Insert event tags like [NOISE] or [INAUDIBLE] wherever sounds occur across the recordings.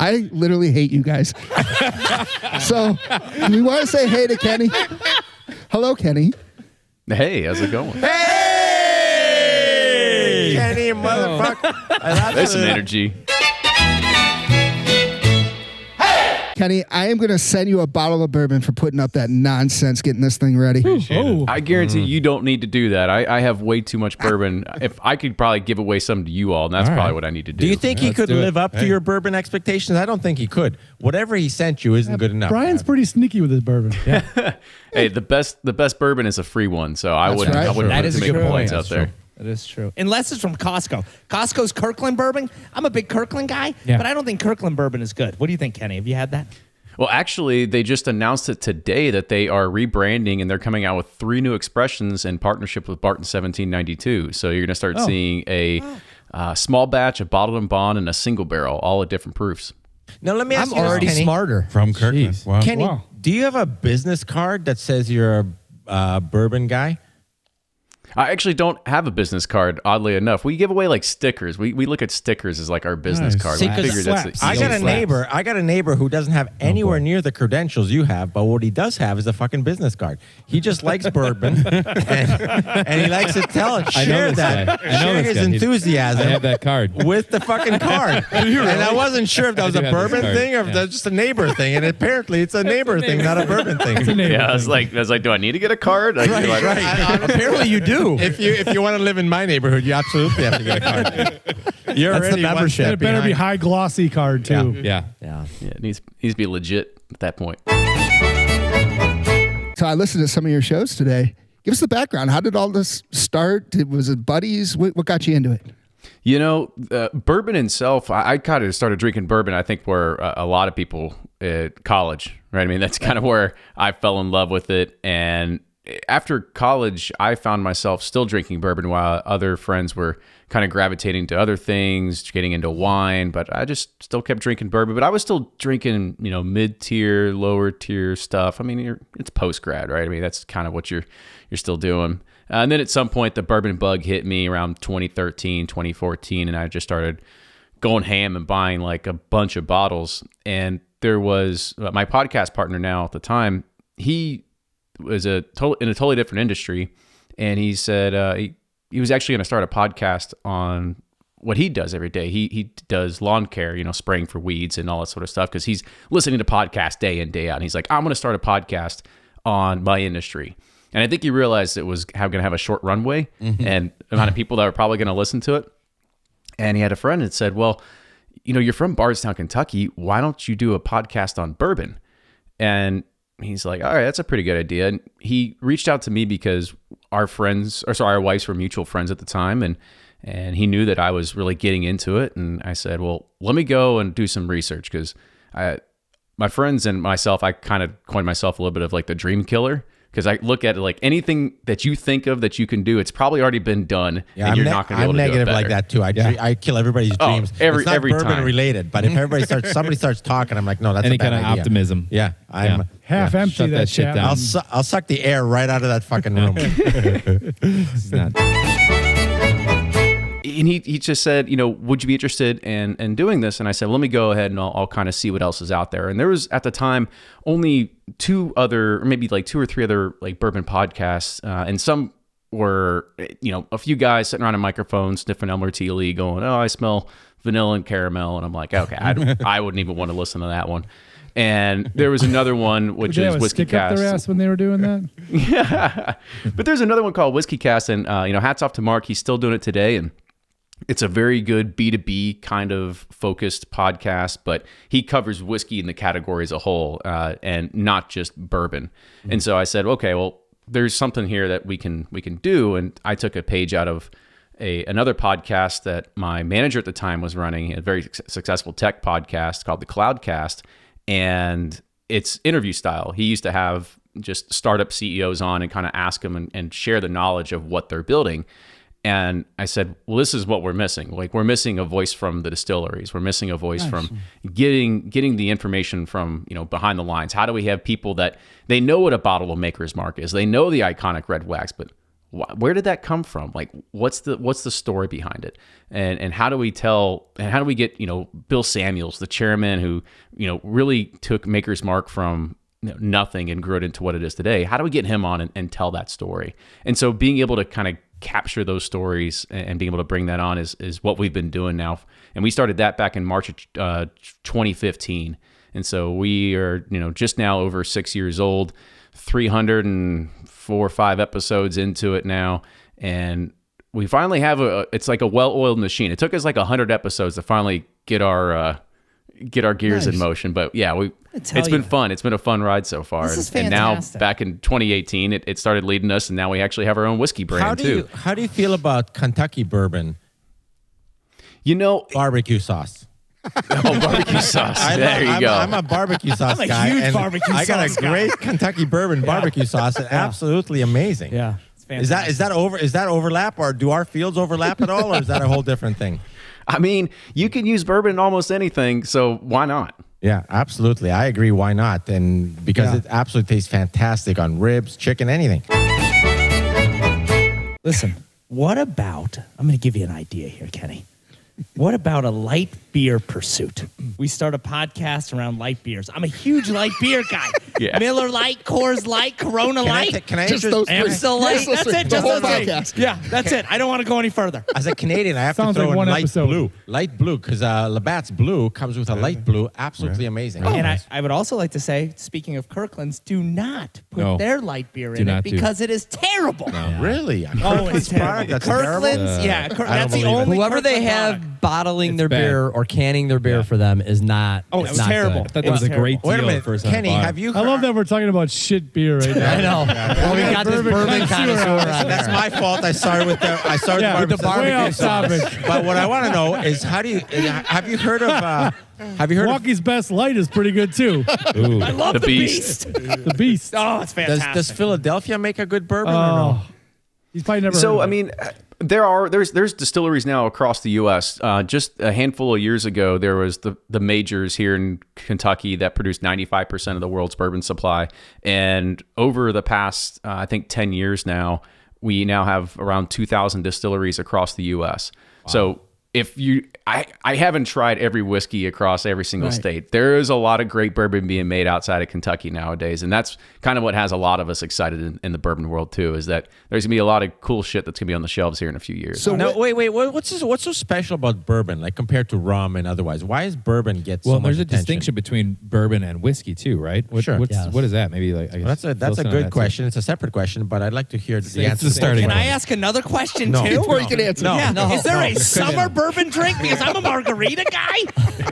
I literally hate you guys. [LAUGHS] so we want to say hey to Kenny. Hello, Kenny. Hey, how's it going? Hey, Kenny, motherfucker. I There's some energy. Kenny, I am going to send you a bottle of bourbon for putting up that nonsense getting this thing ready. Oh, I guarantee mm. you don't need to do that. I, I have way too much bourbon. [LAUGHS] If I could probably give away some to you all, and that's All probably right. what I need to do. Do you think he could do it. live up to your bourbon expectations? I don't think he could. Whatever he sent you isn't good enough. Brian's pretty sneaky with his bourbon. [LAUGHS] Hey, the best the best bourbon is a free one, so I That's wouldn't right. I wouldn't That look is to a make good points point. out there. That is true. Unless it's from Costco. Costco's Kirkland bourbon. I'm a big Kirkland guy, but I don't think Kirkland bourbon is good. What do you think, Kenny? Have you had that? Well, actually, they just announced it today that they are rebranding and they're coming out with three new expressions in partnership with Barton 1792. So you're going to start seeing a uh, small batch, a bottled and bond, and a single barrel, all at different proofs. Now let me ask I'm you this, already Kenny. smarter. From Kirkland. Wow. Kenny, Wow. do you have a business card that says you're a uh, bourbon guy? I actually don't have a business card, oddly enough. We give away like stickers. We, we look at stickers as like our business Nice. card. See, we 'cause figure that's slaps. the I got a easiest- neighbor. I got a neighbor who doesn't have oh, anywhere near the credentials you have, but what he does have is a fucking business card. He just likes [LAUGHS] bourbon, and, and he likes to tell it, I know share that, guy. I know share his guy. Enthusiasm. I have that card. with the fucking card. [LAUGHS] And I wasn't sure if that was I a do have this bourbon thing or if Yeah. that's just a neighbor thing. And apparently it's a neighbor thing, not a bourbon thing. Yeah, I was like, I was like, do I need to get a card? Like, Right, like, right. I- I- apparently you do. [LAUGHS] If you if you want to live in my neighborhood, you absolutely have to get a card. [LAUGHS] You're That's the already one membership. step It better be behind. high glossy card too. Yeah. Yeah. Yeah, it needs, needs to be legit at that point. So I listened to some of your shows today. Give us the background. How did all this start? Did, was it buddies? What, what got you into it? You know, uh, bourbon itself, I, I kind of started drinking bourbon, I think, where uh, a lot of people at college, right? I mean, that's kind of where I fell in love with it. And after college, I found myself still drinking bourbon while other friends were kind of gravitating to other things, getting into wine. But I just still kept drinking bourbon. But I was still drinking, you know, mid tier, lower tier stuff. I mean, it's post grad, right? I mean, that's kind of what you're you're still doing. Uh, and then at some point, the bourbon bug hit me around 2013, 2014, and I just started going ham and buying like a bunch of bottles. And there was uh, my podcast partner now at the time. He was a total in a totally different industry, and he said uh, he he was actually going to start a podcast on what he does every day. He he does lawn care, you know, spraying for weeds and all that sort of stuff because he's listening to podcasts day in day out. And he's like, I'm going to start a podcast on my industry. And I think he realized it was going to have a short runway and the amount of people that were probably going to listen to it. And he had a friend that said, Well, you know, you're from Bardstown, Kentucky. Why don't you do a podcast on bourbon? And he's like, All right, that's a pretty good idea. And he reached out to me because our friends, or sorry, our wives were mutual friends at the time. And and he knew that I was really getting into it. And I said, Well, let me go and do some research because I my friends and myself, I kind of coined myself a little bit of like the dream killer because I look at it like anything that you think of that you can do, it's probably already been done, Yeah, and I'm, you're ne- not going to be I'm able to negative do it like that too. I, dre- I kill everybody's Oh, dreams. every- it's not every bourbon time. related, but if everybody starts, [LAUGHS] somebody starts talking, I'm like, no, that's Any a bad kind of idea. optimism. Yeah, I'm Yeah. Half empty Shut that, that shit down. I'll su- I'll suck the air right out of that fucking room. [LAUGHS] And he, he just said, you know, would you be interested in, in doing this? And I said, let me go ahead and I'll, I'll kind of see what else is out there. And there was at the time only two other, or maybe like two or three other like bourbon podcasts, uh, and some were, you know, a few guys sitting around a microphone sniffing Elmer T. Lee, going, "Oh, I smell vanilla and caramel," and I'm like, okay, I, [LAUGHS] I wouldn't even want to listen to that one. And there was another one which is whiskey stick up their cast. ass when they were doing that? [LAUGHS] Yeah. but there's another one called Whiskey Cast, and uh, you know, hats off to Mark. He's still doing it today, and it's a very good B2B kind of focused podcast, but he covers whiskey in the category as a whole, uh, and not just bourbon. And so I said, okay, well, there's something here that we can we can do, and I took a page out of a another podcast that my manager at the time was running, a very suc- successful tech podcast called the Cloudcast, and it's interview style. He used to have just startup CEOs on and kind of ask them and, and share the knowledge of what they're building. And I said, well, this is what we're missing. Like we're missing a voice from the distilleries. We're missing a voice from getting getting the information from you know behind the lines. How do we have people that they know what a bottle of Maker's Mark is? They know the iconic red wax, but wh- where did that come from? Like, what's the what's the story behind it? And and how do we tell? And how do we get you know Bill Samuels, the chairman who you know really took Maker's Mark from you know, nothing and grew it into what it is today? How do we get him on and, and tell that story? And so being able to kind of capture those stories and, being able to bring that on is is what we've been doing now. And we started that back in March of uh, 2015. And so we are, you know, just now over six years old, 304 or five episodes into it now. And we finally have a, it's like a well oiled machine. It took us like 100 episodes to finally get our, uh, get our gears in motion. But yeah, we, tell it's been fun. It's been a fun ride so far. This is and, and now back in 2018, it, it started leading us and now we actually have our own whiskey brand How do too. you how do you feel about Kentucky bourbon you know, barbecue sauce? [LAUGHS] oh, barbecue sauce. I there love- you I'm, go. I'm a barbecue sauce I'm a guy. huge and barbecue I got sauce a guy. great Kentucky bourbon barbecue sauce. It's absolutely amazing. Yeah, it's Is that is that over? Is that overlap, or do our fields overlap at all, or is that a whole different thing? [LAUGHS] I mean, you can use bourbon in almost anything, so why not? Yeah, absolutely. I agree. Why not? And because Yeah. it absolutely tastes fantastic on ribs, chicken, anything. Listen, what about? I'm going to give you an idea here, Kenny. What about a light beer pursuit? We start a podcast around light beers. I'm a huge light beer guy. [LAUGHS] Yeah. Miller Lite, Coors Light, Corona Can I, Light. can I Just those three. Amstel Light. Just That's three. it. The Just whole those three. podcast. Yeah, that's it. I don't want to go any further. As a Canadian, I have Sounds to throw like in one light episode. blue. Light blue, because uh, Labatt's blue comes with a light blue. Absolutely amazing. and I, I would also like to say, speaking of Kirkland's, do not put No. their light beer Do in it not do. because it is terrible. Really? A Oh, Kirkland's it's terrible. that's terrible? Kirkland's, yeah, Kir- I don't that's the believe it. only Whoever they Kirkland have product. Bottling their bad. beer or canning their beer for them is not. Oh, it's it's not terrible. Good. thought that was a terrible. great deal Wait a minute, for some Kenny. bar. Have you? I love that we're talking about shit beer right now. [LAUGHS] I know. Well, we got this Bourbon bourbon connoisseur connoisseur out on That's my fault. I started with the I started Yeah, with the way barbecue off sauce. topic. But what I want to know is how do you have you heard of uh, have you heard of Walkie's Best Light is pretty good too. [LAUGHS] Ooh. I love The the, Beast. beast. [LAUGHS] The Beast. Oh, it's does, fantastic. does Philadelphia make a good bourbon or Oh, no? he's probably never. heard So of I it. mean, uh, there are there's there's distilleries now across the U.S. Uh, just a handful of years ago, there was the the majors here in Kentucky that produced 95 percent of the world's bourbon supply, and over the past uh, I think 10 years now, we now have around 2,000 distilleries across the U.S. So if you I, I haven't tried every whiskey across every single state. There is a lot of great bourbon being made outside of Kentucky nowadays, and that's kind of what has a lot of us excited in, in the bourbon world too. Is that there's gonna be a lot of cool shit that's gonna be on the shelves here in a few years. So No, wait, wait. What's this, what's so special about bourbon, like compared to rum and otherwise? Why is bourbon get so Well, much there's a attention? distinction between bourbon and whiskey too, right? What, Sure. What's, Yes. What is that? Maybe like I guess Well, that's a that's a us in on good that, too. question. It's a separate question, but I'd like to hear the It's answer. the starting Can. I ask another question No. too? Before you can answer. No. Yeah. No, Is there no. a summer bourbon drink? Because I'm a margarita guy,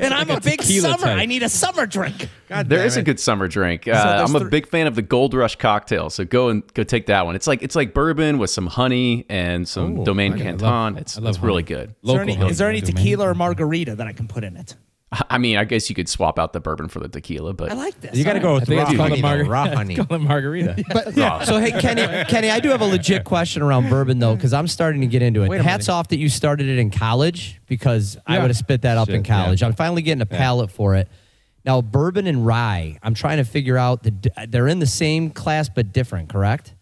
and I'm a big tequila summer. type. I need a summer drink. God There damn is a it. good summer drink. Uh, there's I'm a thr- big fan of the Gold Rush cocktail, so go and go take that one. It's like it's like bourbon with some honey and some Ooh, Domaine I love- Canton. it's I love it's really honey. good. Is there Local any, is there any tequila or margarita that I can put in it? I mean, I guess you could swap out the bourbon for the tequila, but I like this. You got to go with think raw it's called honey. a though, margarita. Raw honey. Call it margarita. But yeah, So hey, Kenny, [LAUGHS] Kenny, I do have a legit question around bourbon though, because I'm starting to get into it. Hats minute. off that you started it in college, because I would have spit that up in Shit, yeah. college. I'm finally getting a palate for it. Now, bourbon and rye, I'm trying to figure out the they're in the same class but different, correct?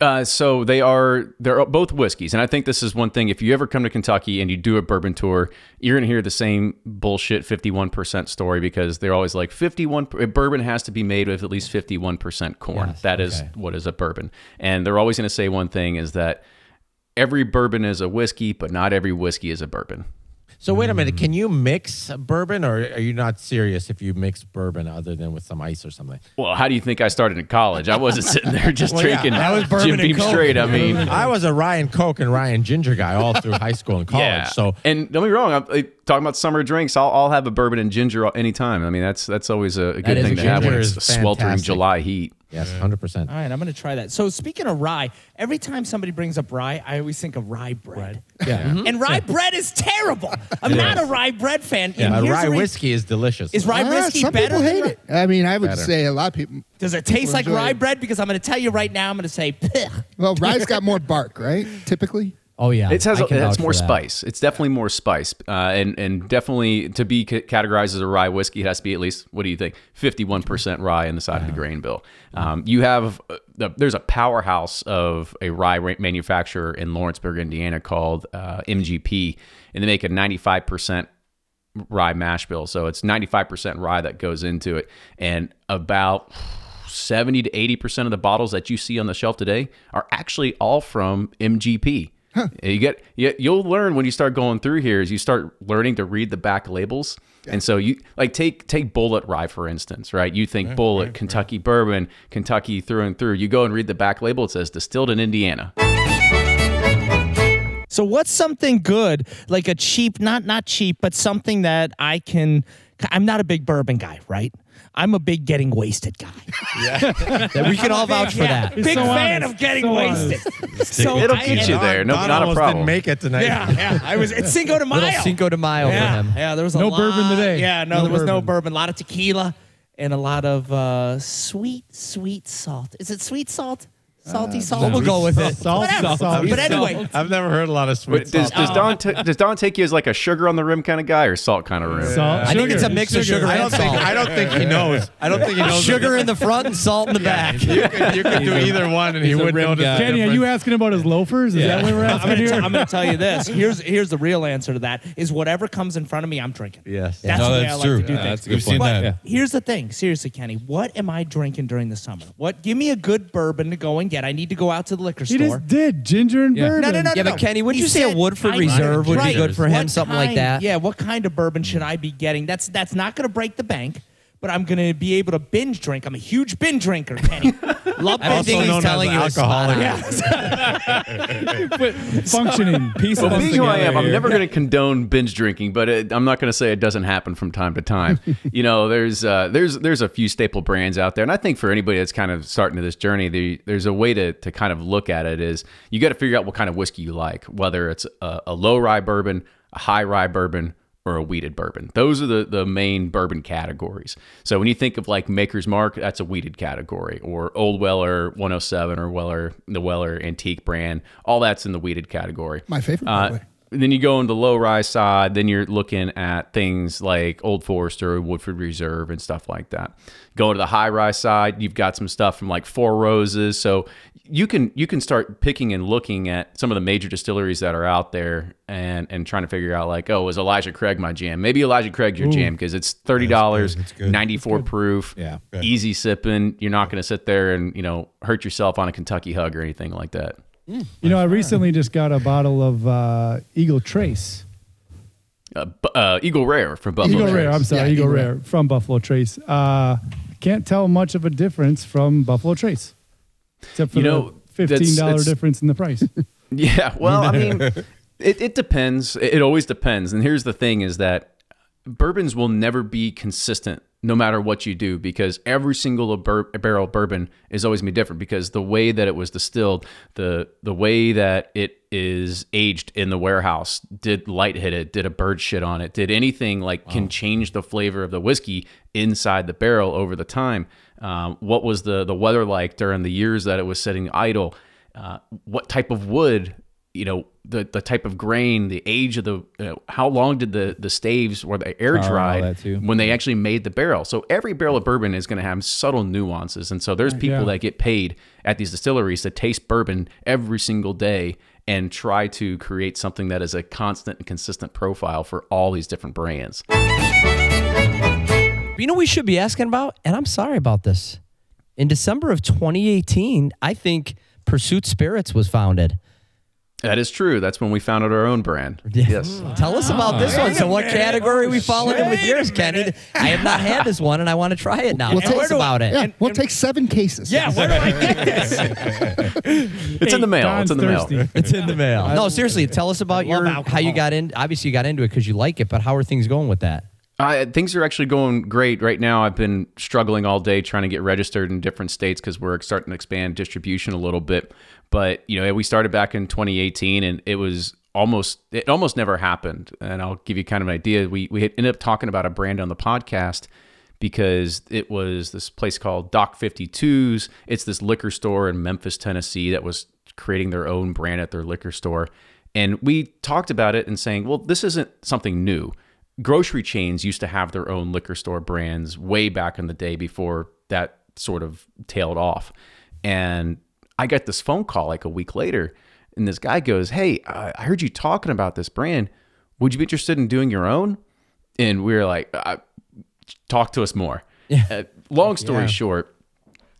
Uh, so they are they're both whiskeys, and I think this is one thing. If you ever come to Kentucky and you do a bourbon tour, you're gonna hear the same bullshit 51% story because they're always like 51 bourbon has to be made with at least 51% corn. Yes, That is okay. what is a bourbon, and they're always gonna say one thing is that every bourbon is a whiskey, but not every whiskey is a bourbon. So wait a minute. Mm. Can you mix bourbon, or are you not serious if you mix bourbon other than with some ice or something? Well, how do you think I started in college? I wasn't [LAUGHS] sitting there just Well, yeah, drinking that was bourbon Jim Beam Coke. straight. I mean, [LAUGHS] I was a Ryan Coke and Ryan Ginger guy all through high school and college. Yeah. So and don't be wrong. I'm like, talking about summer drinks. I'll, I'll have a bourbon and ginger anytime. I mean, that's that's always a, a good thing a to have when it's sweltering. July heat. Yes, hundred percent. All right, I'm going to try that. So speaking of rye, every time somebody brings up rye, I always think of rye bread. Yeah. And rye bread is terrible. I'm not a rye bread fan. And Yeah, here's rye the reason- whiskey is delicious. Is rye Ah, whiskey some better? people than hate rye- it. I mean, I would Better. say a lot of people. Does it taste like enjoy rye it. bread? Because I'm going to tell you right now, I'm going to say, "Pugh." Well, rye's got more bark, right? Typically. Oh yeah, It has it's more spice. It's definitely more spice, uh, and and definitely to be c- categorized as a rye whiskey, it has to be at least what do you think? Fifty one percent rye in the side of the grain bill. Um, you have uh, the, there's a powerhouse of a rye manufacturer in Lawrenceburg, Indiana called uh, MGP, and they make a ninety five percent rye mash bill. So it's 95% rye that goes into it. And about 70 to 80% of the bottles that you see on the shelf today are actually all from MGP. You get you, you'll learn when you start going through here is you start learning to read the back labels. And so you like take take Bulleit Rye for instance, right? You think Bulleit, Kentucky bourbon, Kentucky through and through. You go and read the back label it says distilled in Indiana. So what's something good, like a cheap, not not cheap, but something that I can. I'm not a big bourbon guy, right? I'm a big getting wasted guy. [LAUGHS] Yeah. [LAUGHS] we can all vouch for Yeah, that. Big so fan honest, of getting so wasted. [LAUGHS] So It'll I- get you and- there. No, Don not a problem. didn't make it tonight. Yeah, yeah. I was it's Cinco de Mayo. Little Cinco de Mayo yeah, for him. yeah. There was a No lot, bourbon today. Yeah, no, No there was no bourbon. bourbon. A lot of tequila and a lot of uh, sweet, sweet salt. Is it sweet salt? Salty uh, salt. We'll go with it. Salt, Whatever. salt. But anyway, I've never heard a lot of sweet Wait, does, salt. does Don t- does Don take you as like a sugar on the rim kind of guy or salt kind of rim? Salt, I think it's a sugar, mix of sugar I and don't think salt. I don't think he knows. I don't think he knows. Sugar in the front and salt in the back. You could, you could do either one, and he wouldn't rim notice. guy. the Kenny, are you difference. asking about his loafers? Is that what we're I'm asking gonna, here? t- I'm gonna tell you this. [LAUGHS] Here's here's the real answer to that: is whatever comes in front of me, I'm drinking. Yes. That's No, the way that's I like true. to do Yeah, things. that's a good We've seen point. that. Here's the thing, seriously, Kenny. What am I drinking during the summer? What? Give me a good bourbon to go and get. I need to go out to the liquor he store. just did ginger and Yeah. bourbon. No, no, no, Yeah, no. but Kenny, wouldn't He you say a said Woodford I- Reserve would be Right. good for him, What something like kind- that? Yeah, what kind of bourbon should I be getting? That's that's not going to break the bank, but I'm going to be able to binge drink. I'm a huge binge drinker, Kenny. [LAUGHS] Love I don't Also think he's as telling you a spot alcoholic. on. [LAUGHS] Functioning. [LAUGHS] Piece Well, of being who I am, I'm never going to condone binge drinking, but it, I'm not going to say it doesn't happen from time to time. you know, there's uh, there's there's a few staple brands out there, and I think for anybody that's kind of starting to this journey, the, there's a way to to kind of look at it is you got to figure out what kind of whiskey you like, whether it's a, a low rye bourbon, a high rye bourbon. Or a wheated bourbon. Those are the, the main bourbon categories. So when you think of like Maker's Mark, that's a wheated category. Or Old Weller 107 or Weller, the Weller Antique brand, all that's in the wheated category. My favorite, by the Uh, way. Then you go into the low rise side, then you're looking at things like Old Forester, Woodford Reserve, and stuff like that. Go to the high rise side, you've got some stuff from like Four Roses. So you can you can start picking and looking at some of the major distilleries that are out there and and trying to figure out like, oh, is Elijah Craig my jam? Maybe Elijah Craig's your jam because it's thirty dollars, ninety four proof, Yeah. easy sipping. You're not going to sit there and you know hurt yourself on a Kentucky hug or anything like that. You know, I recently just got a bottle of uh, Eagle Trace. Uh, uh, Eagle Rare from Buffalo. Eagle Trace. Rare. I'm sorry, Yeah, Eagle Eagle Rare from Buffalo Trace. Uh, can't tell much of a difference from Buffalo Trace, except for You know, the fifteen dollar that's- difference in the price. [LAUGHS] Yeah, well, I mean, [LAUGHS] it, it depends. It it always depends. And here's the thing: is that bourbons will never be consistent, no matter what you do, because every single bur- barrel of bourbon is always gonna be different. Because the way that it was distilled, the the way that it is aged in the warehouse, did light hit it, did a bird shit on it, did anything like can change the flavor of the whiskey inside the barrel over the time. Um, what was the the weather like during the years that it was sitting idle? uh, what type of wood, you know, the the type of grain, the age of the, you know, how long did the the staves or the air oh, Tar and all dried that when they actually made the barrel. So every barrel of bourbon is going to have subtle nuances, and so there's people Yeah. that get paid at these distilleries to taste bourbon every single day and try to create something that is a constant and consistent profile for all these different brands. You know what we should be asking about? And I'm sorry about this. In December of 2018, I think Pursuit Spirits was founded. That is true. That's when we founded our own brand. [LAUGHS] Yes. Tell us about this one. So, what category we falling in with yours, Kenny? I have not had this one, and I want to try it now. We'll Tell take- us about it. Yeah, we'll take seven cases. yeah, where do I get this? [LAUGHS] It's in the mail. Don's it's in the mail. It's in the mail. No, seriously, tell us about love your how you got in. Obviously, you got into it because you like it, but how are things going with that? Uh, things are actually going great right now. I've been struggling all day trying to get registered in different states because we're starting to expand distribution a little bit. But you know, we started back in 2018, and it was almost it almost never happened. And I'll give you kind of an idea. We we ended up talking about a brand on the podcast because it was this place called Doc 52s. It's this liquor store in Memphis, Tennessee, that was creating their own brand at their liquor store. And we talked about it and saying, well, this isn't something new. Grocery chains used to have their own liquor store brands way back in the day before that sort of tailed off. And I got this phone call like a week later, and this guy goes, Hey, I I heard you talking about this brand. Would you be interested in doing your own? And we were like, uh, Talk to us more. Uh, long story short,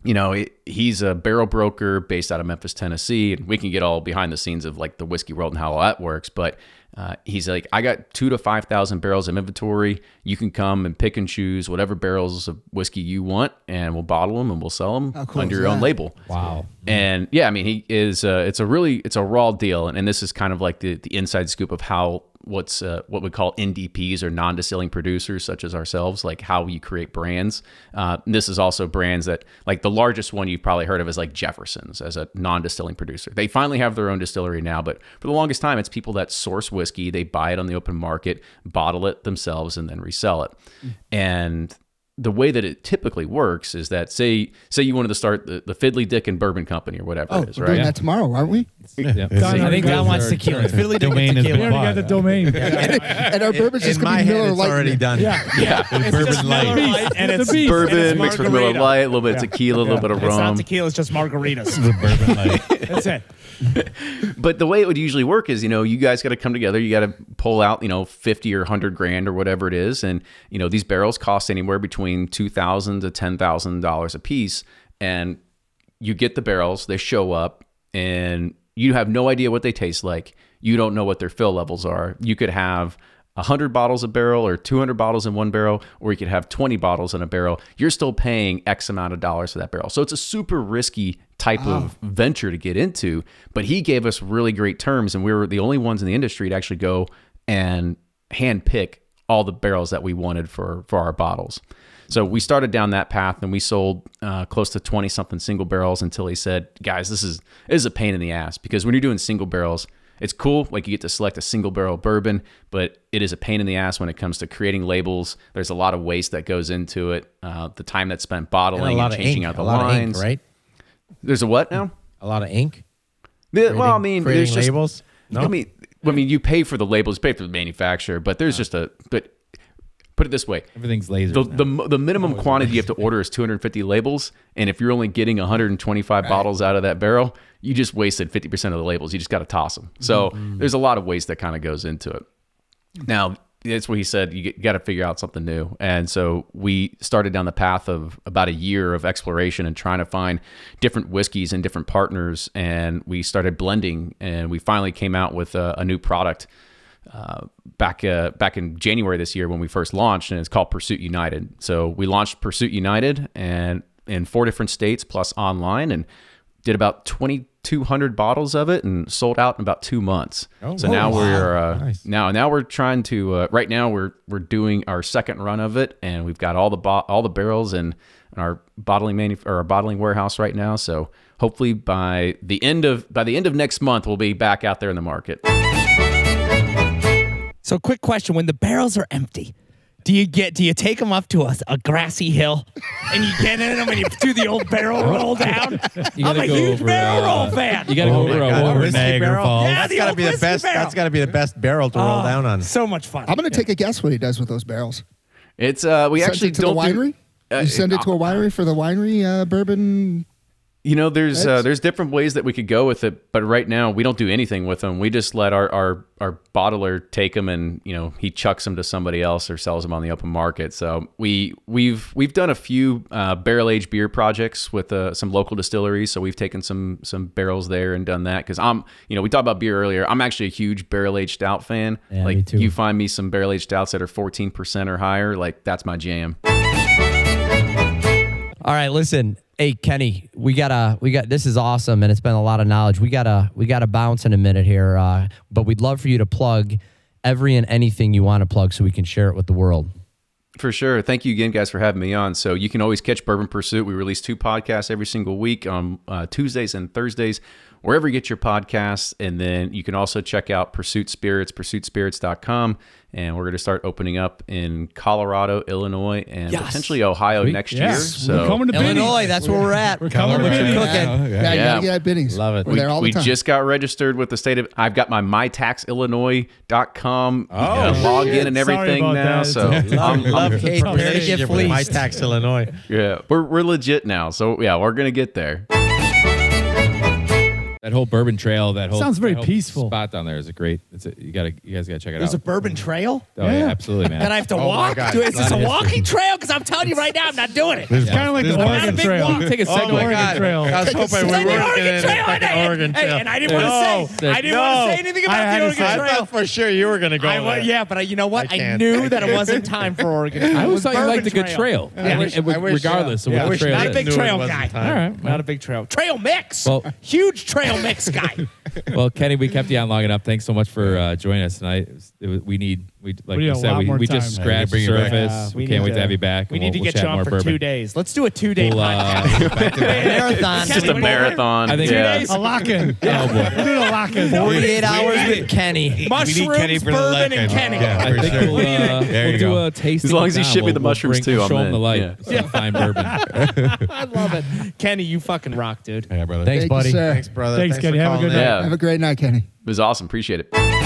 you know, he- he's a barrel broker based out of Memphis, Tennessee, and we can get all behind the scenes of like the whiskey world and how all that works. But uh, he's like, I got two to five thousand barrels of inventory. You can come and pick and choose whatever barrels of whiskey you want, and we'll bottle them and we'll sell them cool under is your own label. Wow. And yeah, I mean, he is. Uh, it's a really, it's a raw deal, and, and this is kind of like the the inside scoop of how what's uh, what we call NDPs or non-distilling producers, such as ourselves, like how you create brands. Uh, this is also brands that, like the largest one you've probably heard of is like Jefferson's as a non-distilling producer. They finally have their own distillery now, but for the longest time, it's people that source whiskey, they buy it on the open market, bottle it themselves, and then resell it. And the way that it typically works is that say say you wanted to start the, the Fiddly Dick and Bourbon Company or whatever Oh, it is, we're doing right? that tomorrow, aren't we? Yeah. Don, I think guys Don wants are- tequila. Fiddly dick Domain with has We already got the domain. And our bourbon's In just gonna be head, Miller it's already done. Yeah. Yeah. It's Bourbon light. And It's it's a. Bourbon and it's mixed with Miller margarita. Lite, a little bit of tequila, a little bit of It's not rum. tequila, it's just margaritas. The Bourbon light. [LAUGHS] That's it. [LAUGHS] But the way it would usually work is, you know, you guys got to come together. You got to pull out, you know, fifty or hundred grand or whatever it is, and you know these barrels cost anywhere between two thousand to ten thousand dollars a piece, and you get the barrels. They show up, and you have no idea what they taste like. You don't know what their fill levels are. You could have 100 bottles a barrel or 200 bottles in one barrel, or you could have 20 bottles in a barrel. You're still paying X amount of dollars for that barrel. So it's a super risky type of venture to get into. But he gave us really great terms, and we were the only ones in the industry to actually go and hand pick all the barrels that we wanted for for our bottles. So we started down that path, and we sold uh, close to twenty something single barrels until he said, "Guys, this is this is a pain in the ass because when you're doing single barrels, it's cool, like you get to select a single barrel bourbon, but it is a pain in the ass when it comes to creating labels. There's a lot of waste that goes into it. Uh, the time that's spent And bottling and, of changing ink. out the a lot lines. of ink, right? There's a what now? A lot of ink. Yeah, well, I mean, creating there's just labels. No? I mean, I mean, you pay for the labels, pay for the manufacturer, but there's just a. But put it this way: Everything's lasers. the, the the minimum quantity you have to order is 250 labels, and if you're only getting 125 bottles out of that barrel, you just wasted 50 percent of the labels. You just got to toss them. So mm-hmm. Mm-hmm. there's a lot of waste that kind of goes into it. Now that's what he said. You got to figure out something new, and so we started down the path of about a year of exploration and trying to find different whiskeys and different partners, and we started blending, and we finally came out with a, a new product uh, back uh, back in January this year when we first launched, and it's called Pursuit United. So we launched Pursuit United and in four different states plus online, and did about 2,200 bottles of it and sold out in about two months. Oh, so now we're uh, Nice. now now we're trying to uh, right now we're we're doing our second run of it, and we've got all the bo- all the barrels in our bottling manu- or our bottling warehouse right now. So hopefully by the end of by the end of next month, we'll be back out there in the market. So, quick question: When the barrels are empty, do you get do you take them up to a, a grassy hill and you get in them and you [LAUGHS] do the old barrel roll down? You I'm gotta a go huge over, barrel uh, roll fan. You got to Oh go over God, a a over whiskey Niagara barrel? Falls. Yeah, That's the got to old be the whiskey best. barrel. That's got to be the best barrel to roll Oh, down on. So much fun. I'm gonna take a guess what he does with those barrels. It's uh we Send actually it to don't the do- winery. uh, you send it to a winery for the winery uh, bourbon. You know, there's uh, there's different ways that we could go with it, but right now we don't do anything with them. We just let our our, our bottler take them, and you know he chucks them to somebody else or sells them on the open market. So we we've we've done a few uh, barrel aged beer projects with uh, some local distilleries. So we've taken some some barrels there and done that because I'm you know we talked about beer earlier. I'm actually a huge barrel aged stout fan. Yeah, like you find me some barrel aged stouts that are 14 percent or higher, like that's my jam. All right, listen. Hey, Kenny, we gotta, we got. This is awesome, and it's been a lot of knowledge. We gotta, we gotta bounce in a minute here, uh, but we'd love for you to plug every and anything you want to plug, so we can share it with the world. For sure. Thank you again, guys, for having me on. So you can always catch Bourbon Pursuit. We release two podcasts every single week on uh, Tuesdays and Thursdays. Wherever you get your podcasts. And then you can also check out Pursuit Spirits, pursuitspirits.com. And we're going to start opening up in Colorado, Illinois, and Yes. potentially Ohio next year. So we're coming to Binny's. Illinois, that's where we're at. We're coming to We're Binny's. cooking. Yeah, you Yeah. gotta get at Binnings. Love it. We're there all we the time. just got registered with the state of. I've got my mytaxillinois.com oh, uh, login and everything now. that. So I'm, I'm- Love Okay, the better get relationship with My fleeced. Tax Illinois. yeah, we're we're legit now. So yeah, we're gonna get there. That whole Bourbon Trail, that whole Sounds very that whole peaceful. spot down there is a great. It's a, you gotta, you guys gotta check it out. There's a out. bourbon trail. oh yeah, Yeah. absolutely, man. Then I have to oh, my walk. God. Dude, is this a Glad walking trail? Because I'm telling you right now, I'm not doing it. It's kind of like the not a Oregon big Trail. walk. Take a Oh second. my Oregon Trail. I was hoping we Then were the working Oregon in a Trail. fucking and, Oregon hey, Trail. and I didn't want to No. say. I didn't want to say anything I about had the to Oregon say- I Trail. thought for sure you were going to go I, wa- there. yeah, but I, you know what? I I, can't. knew that it wasn't time for Oregon. Trail. I It always was thought you liked a Bourbon good trail, I I wish- I wish, regardless of yeah, what the wish trail Not a is. big Knew it trail wasn't guy. time. All right. Not a big trail. Trail mix. Well- Huge trail mix guy. [LAUGHS] Well, Kenny, we kept you on long enough. Thanks so much for uh, joining us tonight. It was, it was, we need, we like We need you said, we, we just time. scratched the Yeah, bring surface. Uh, we, we can't need wait to have you back. We need we'll- to we'll get you on for bourbon. two days. Let's do a two day We'll, uh, [LAUGHS] back to back. Marathon. It's just a marathon. I think- yeah. days. A lock-in. [LAUGHS] Oh boy. We're doing a lock-in. 48 hours with Kenny. Mushrooms, Kenny for the bourbon, and. Kenny. I think we'll, uh, There you do go. a tasting. As long as you ship me the mushrooms too, we'll I'm Show 'em in. the light. Yeah. Fine bourbon. I love it. Kenny, you fucking rock, dude. Yeah, brother. Thanks, buddy. Thanks, brother. Thanks, Kenny. Have a good night. Yeah. Have a great night, Kenny. It was awesome. Appreciate it.